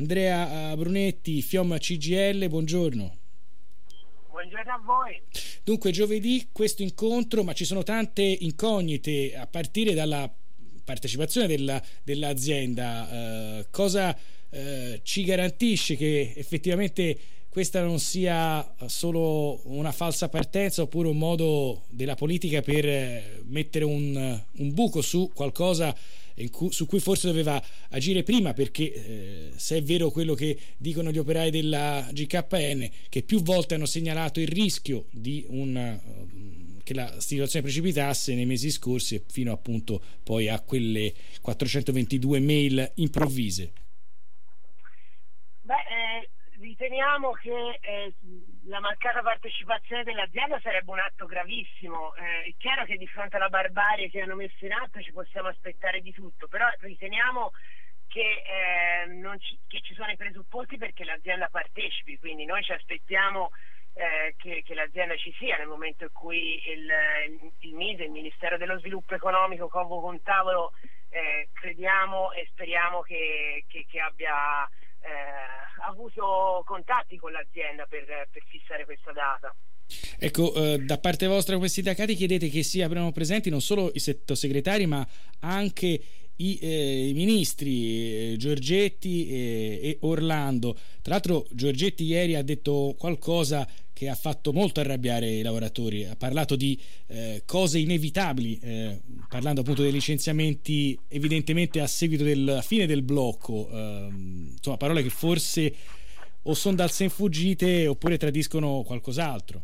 Andrea Brunetti, FIOM CGL, buongiorno. Buongiorno a voi. Dunque, giovedì questo incontro, ma ci sono tante incognite a partire dalla partecipazione della, dell'azienda. Eh, cosa eh, ci garantisce che effettivamente questa non sia solo una falsa partenza oppure un modo della politica per eh, mettere un, un buco su qualcosa cui, su cui forse doveva agire prima perché eh, se è vero quello che dicono gli operai della GKN che più volte hanno segnalato il rischio di un, uh, che la situazione precipitasse nei mesi scorsi fino appunto poi a quelle 422 mail improvvise. Beh, eh, riteniamo che eh, la mancata partecipazione dell'azienda sarebbe un atto gravissimo. Eh, è chiaro che di fronte alla barbarie che hanno messo in atto ci possiamo aspettare di tutto, però riteniamo che, eh, ci, che ci, sono i presupposti perché l'azienda partecipi, quindi noi ci aspettiamo eh, che, che, l'azienda ci sia nel momento in cui il, il, MISE, il Ministero dello Sviluppo Economico, convoca un tavolo, eh, crediamo e speriamo che, che abbia eh, avuto contatti con l'azienda per, per fissare questa data. Ecco, eh, da parte vostra come sindacati chiedete che siano presenti non solo i sottosegretari ma anche i, eh, i ministri eh, Giorgetti e, e, Orlando. Tra l'altro Giorgetti ieri ha detto qualcosa che ha fatto molto arrabbiare i lavoratori, ha parlato di eh, cose inevitabili, eh, parlando appunto dei licenziamenti evidentemente a seguito della fine del blocco, ehm, insomma parole che forse o sono dal sen fuggite oppure tradiscono qualcos'altro.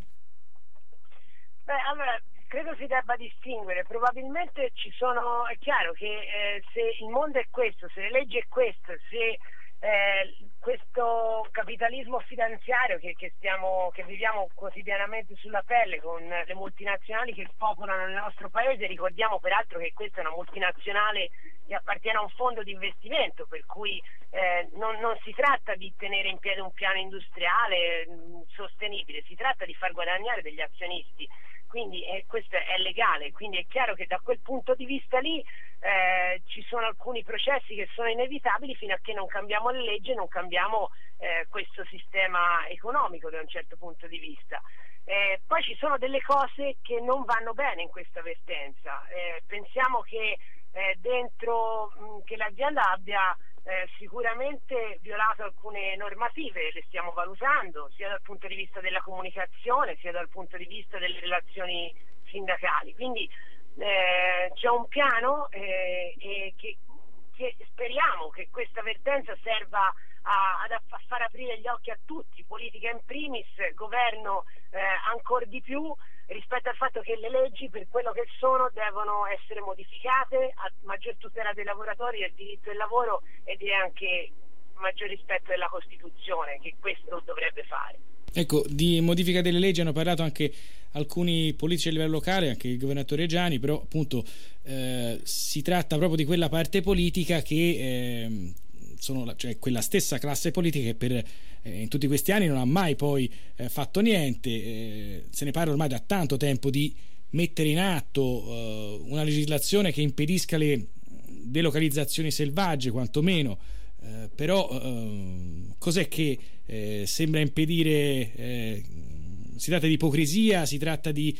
Beh, allora credo si debba distinguere, probabilmente ci sono, è chiaro che eh, se il mondo è questo, se le leggi è questo, se eh, questo capitalismo finanziario che, che, stiamo, che, viviamo quotidianamente sulla pelle con le multinazionali che popolano il nostro paese, ricordiamo peraltro che questa è una multinazionale che appartiene a un fondo di investimento, per cui eh, non, non, si tratta di tenere in piedi un piano industriale mh, mm, sostenibile, si tratta di far guadagnare degli azionisti quindi eh, questo è legale, quindi è chiaro che da quel punto di vista lì eh, ci sono alcuni processi che sono inevitabili fino a che non cambiamo le leggi e non cambiamo eh, questo sistema economico da un certo punto di vista. Eh, poi ci sono delle cose che non vanno bene in questa vertenza, eh, pensiamo che eh, dentro mh, che l'azienda abbia eh, sicuramente violato alcune normative, le stiamo valutando, sia dal punto di vista della comunicazione, sia dal punto di vista delle relazioni sindacali. Quindi eh, c'è un piano eh, che, che, speriamo che questa vertenza serva a, a, a, far aprire gli occhi a tutti, politica in primis, governo eh, ancora di più rispetto al fatto che le leggi per quello che sono devono essere modificate a maggior tutela dei lavoratori, del diritto del lavoro e di anche maggior rispetto della Costituzione che questo dovrebbe fare. Ecco, di modifica delle leggi hanno parlato anche alcuni politici a livello locale, anche il governatore Gianni, però appunto eh, si tratta proprio di quella parte politica che eh, sono cioè quella stessa classe politica che per, eh, in tutti questi anni non ha mai poi eh, fatto niente, eh, se ne parla ormai da tanto tempo di mettere in atto eh, una legislazione che impedisca le delocalizzazioni selvagge quantomeno, eh, però ehm, cos'è che sembra impedire, si tratta di ipocrisia, si tratta di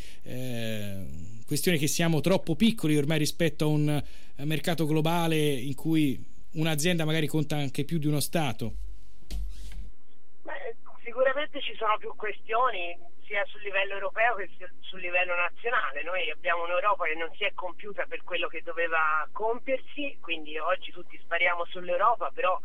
questione che siamo troppo piccoli ormai rispetto a un mercato globale in cui un'azienda magari conta anche più di uno Stato? Beh, sicuramente ci sono più questioni sia sul livello europeo che sul livello nazionale. Noi abbiamo un'Europa che non si è compiuta per quello che doveva compiersi, quindi oggi tutti spariamo sull'Europa, però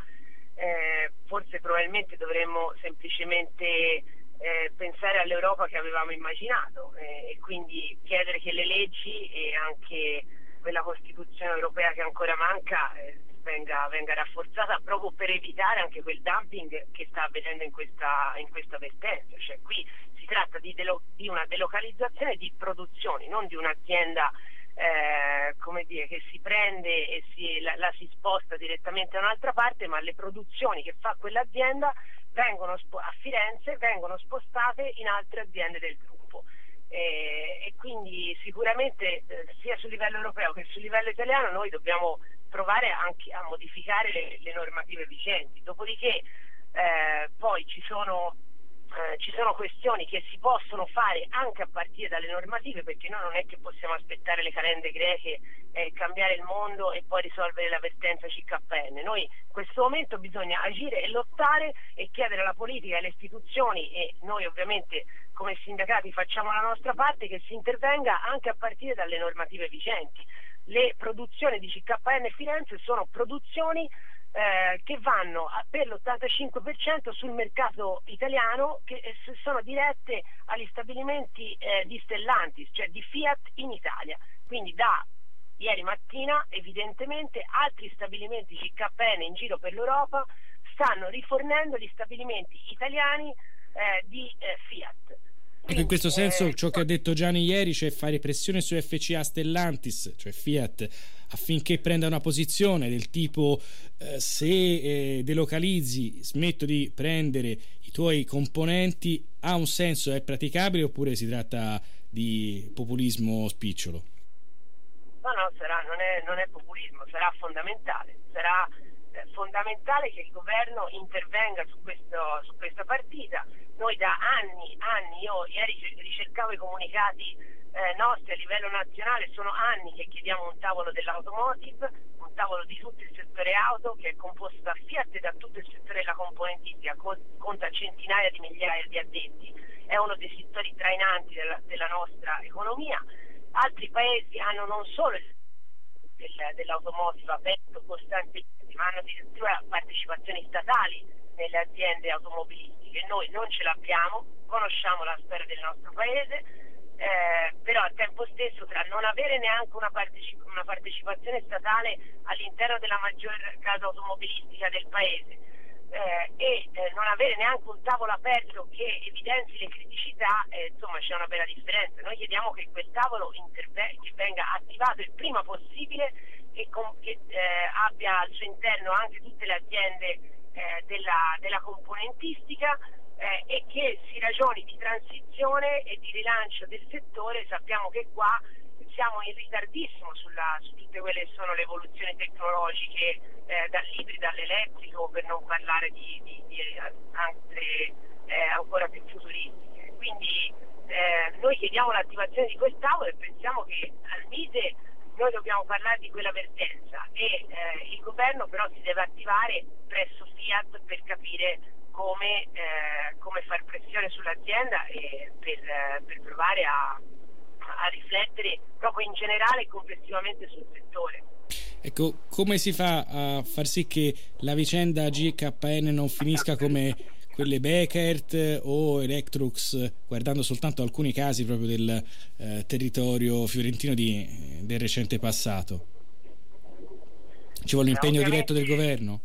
eh, forse probabilmente dovremmo semplicemente eh, pensare all'Europa che avevamo immaginato eh, e quindi chiedere che le leggi e anche quella Costituzione europea che ancora manca eh, venga, venga, rafforzata proprio per evitare anche quel dumping che sta avvenendo in questa, in questa vertenza. Cioè, qui si tratta di, delo, di, una delocalizzazione di produzioni, non di un'azienda eh, dire, che si prende e si, la, la, si sposta direttamente da un'altra parte, ma le produzioni che fa quell'azienda vengono a Firenze vengono spostate in altre aziende del gruppo. Eh, e quindi sicuramente eh, sia sul livello europeo che sul livello italiano noi dobbiamo provare anche a modificare le, le normative vigenti. Dopodiché eh, poi ci sono eh, ci sono questioni che si possono fare anche a partire dalle normative perché noi non è che possiamo aspettare le calende greche eh, cambiare il mondo e poi risolvere la vertenza CKN. Noi in questo momento bisogna agire e lottare e chiedere alla politica e alle istituzioni e noi ovviamente come sindacati facciamo la nostra parte che si intervenga anche a partire dalle normative vigenti. Le produzioni di CKN Firenze sono produzioni eh, che vanno per l'85% sul mercato italiano che eh, sono dirette agli stabilimenti eh, di Stellantis, cioè di Fiat in Italia. Quindi da ieri mattina evidentemente altri stabilimenti CKN in giro per l'Europa stanno rifornendo gli stabilimenti italiani eh, di eh, Fiat. Ecco, in questo senso ciò che ha detto Gianni ieri, cioè fare pressione su FCA Stellantis, cioè Fiat, affinché prenda una posizione del tipo eh, se eh, delocalizzi, smetto di prendere i tuoi componenti, ha un senso, è praticabile oppure si tratta di populismo spicciolo? No, no, sarà, non, è, non è populismo, sarà fondamentale, sarà fondamentale che il governo intervenga su, questo, su questa partita. Noi da anni, anni, io ieri ricercavo i comunicati eh, nostri a livello nazionale, sono anni che chiediamo un tavolo dell'automotive, un tavolo di tutto il settore auto che è composto da Fiat e da tutto il settore della componentistica, conta centinaia di migliaia di addetti, è uno dei settori trainanti della, della nostra economia. Altri paesi hanno non solo il del, dell'automotive aperto costantemente, ma hanno addirittura partecipazioni statali nelle aziende automobilistiche. Noi non ce l'abbiamo, conosciamo la storia del nostro paese, eh, però al tempo stesso tra non avere neanche una, partecip- una partecipazione statale all'interno della maggior casa automobilistica del paese eh, e eh, non avere neanche un tavolo aperto che evidenzi le criticità, eh, insomma c'è una bella differenza. Noi chiediamo che quel tavolo interve- che venga attivato il prima possibile e com- che eh, abbia al suo interno anche tutte le aziende eh, della, della, componentistica eh, e che si ragioni di transizione e di rilancio del settore. Sappiamo che qua siamo in ritardissimo sulla, su tutte quelle che sono le evoluzioni tecnologiche eh, dall'ibrido all'elettrico per non parlare di, di, di altre eh, ancora più futuristiche. Quindi eh, noi chiediamo l'attivazione di quest'aula e pensiamo che al MISE noi dobbiamo parlare di quella vertenza e eh, il governo però si deve attivare presso Fiat per capire come, eh, come far pressione sull'azienda e per, eh, per provare a, a riflettere proprio in generale e complessivamente sul settore. Ecco, come si fa a far sì che la vicenda GKN non finisca come quelle Beckert o Electrux, guardando soltanto alcuni casi proprio del eh, territorio fiorentino di, del recente passato? Ci vuole l'impegno diretto del governo?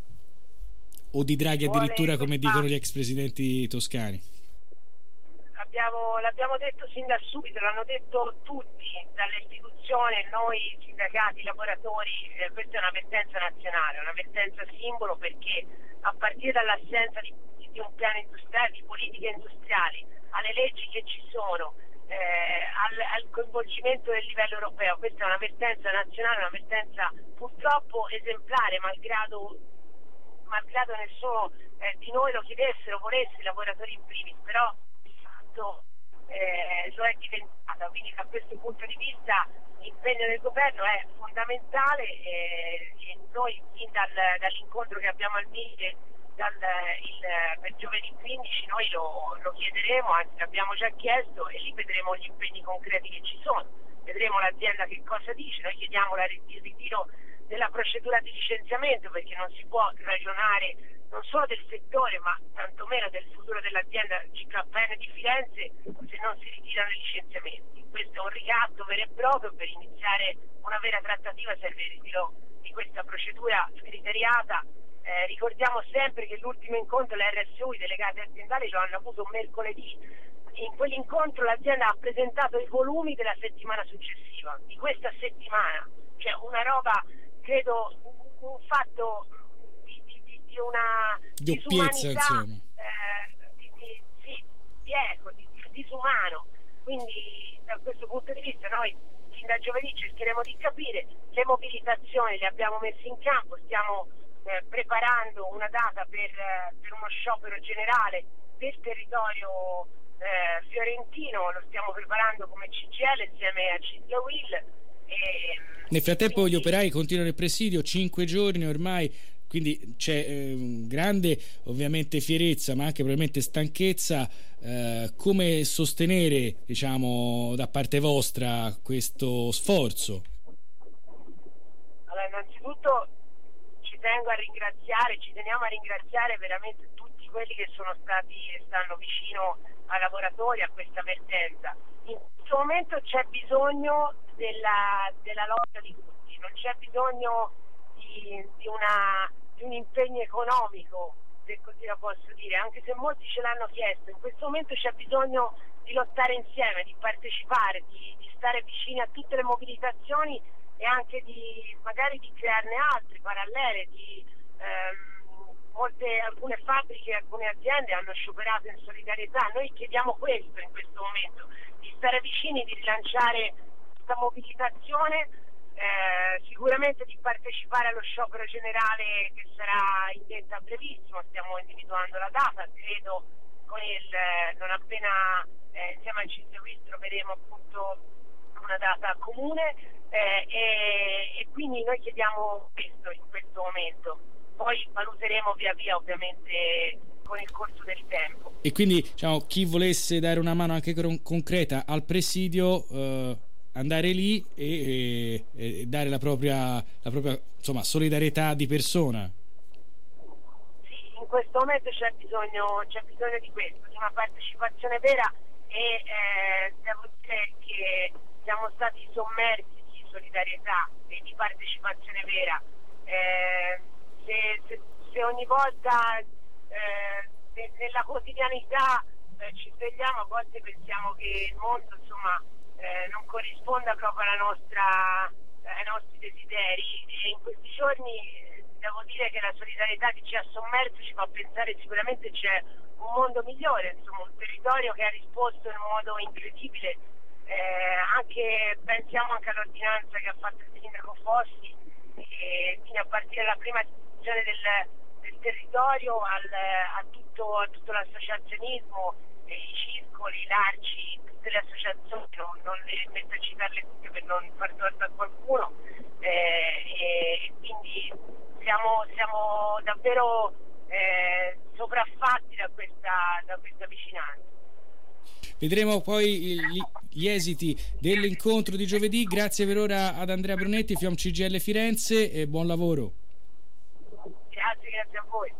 O di Draghi addirittura, come dicono gli ex presidenti toscani? L'abbiamo, l'abbiamo detto sin da subito, l'hanno detto tutti, dalle istituzioni, noi sindacati, lavoratori, eh, questa è un'avvertenza nazionale, un'avvertenza simbolo perché a partire dall'assenza di, di un piano industriale, di politiche industriali, alle leggi che ci sono, al, al, coinvolgimento del livello europeo. Questa è un'avvertenza nazionale, un'avvertenza purtroppo esemplare, malgrado, malgrado nessuno eh, di noi lo chiedessero, volesse, i lavoratori in primis, però fatto eh, lo è diventata, quindi da questo punto di vista l'impegno del governo è fondamentale eh, e noi fin dal, dall'incontro che abbiamo al MISE dal, il, per giovedì 15 noi lo, lo chiederemo, anzi l'abbiamo già chiesto e lì vedremo gli impegni concreti che ci sono, vedremo l'azienda che cosa dice, noi chiediamo la, il ritiro della procedura di licenziamento perché non si può ragionare non solo del settore ma tantomeno del futuro dell'azienda GKN di Firenze se non si ritirano i licenziamenti. Questo è un ricatto vero e proprio per iniziare una vera trattativa serve il ritiro di questa procedura scriteriata. Eh, ricordiamo sempre che l'ultimo incontro le RSU, i delegati aziendali, lo hanno avuto mercoledì. In quell'incontro l'azienda ha presentato i volumi della settimana successiva, di questa settimana, cioè una roba, credo, un fatto di una disumanità, eh, di, di, sì, di, ecco, di, disumano. Quindi da questo punto di vista noi fin da giovedì cercheremo di capire, le mobilitazioni le abbiamo messe in campo, stiamo eh, preparando una data per, eh, per, uno sciopero generale del territorio eh, fiorentino, lo stiamo preparando come CGL insieme a Cisla Will. E, Nel frattempo quindi... gli operai continuano il presidio, cinque giorni ormai quindi c'è eh, grande ovviamente fierezza ma anche probabilmente stanchezza eh, come sostenere diciamo da parte vostra questo sforzo allora innanzitutto tengo a ringraziare ci teniamo a ringraziare veramente tutti quelli che sono stati e stanno vicino ai lavoratori a questa vertenza in questo momento c'è bisogno della, della lotta di tutti non c'è bisogno di, di, una, di un impegno economico, se così la posso dire, anche se molti ce l'hanno chiesto. In questo momento c'è bisogno di lottare insieme, di partecipare, di, di stare vicini a tutte le mobilitazioni e anche di magari di crearne altre parallele, di, ehm, molte, alcune fabbriche, alcune aziende hanno scioperato in solidarietà. Noi chiediamo questo in questo momento, di stare vicini, di rilanciare questa mobilitazione eh, sicuramente di partecipare allo sciopero generale che sarà indetto a brevissimo, stiamo individuando la data, credo con il, eh, non appena eh, insieme al CISEWIS troveremo appunto una data comune eh, e, e, quindi noi chiediamo questo in questo momento, poi valuteremo via via ovviamente con il corso del tempo. E quindi diciamo, chi volesse dare una mano anche concreta al presidio eh, andare lì e, e, e dare la propria, la propria insomma, solidarietà di persona. Sì, in questo momento c'è bisogno, c'è bisogno di questo, di una partecipazione vera e eh, devo dire che siamo stati sommersi di solidarietà e di partecipazione vera. Eh, se, se, se, ogni volta eh, nella quotidianità eh, ci svegliamo, a volte pensiamo che il mondo insomma eh, non corrisponda proprio nostra, ai nostri desideri e in questi giorni eh, devo dire che la solidarietà che ci ha sommerso ci fa pensare sicuramente c'è un mondo migliore, insomma un territorio che ha risposto in un modo incredibile, eh, anche, pensiamo anche all'ordinanza che ha fatto il sindaco Fossi, e quindi a partire dalla prima decisione del, del territorio al, a, tutto, a tutto l'associazionismo, i circoli, l'Arci, tutte le associazioni, non, non le metto a citarle tutte per non far torto a qualcuno, eh, e quindi siamo, siamo davvero eh, sopraffatti da questa, da questa vicinanza. Vedremo poi gli, gli, esiti dell'incontro di giovedì. Grazie per ora ad Andrea Brunetti, Fiom CGL Firenze e buon lavoro. Grazie, grazie a voi.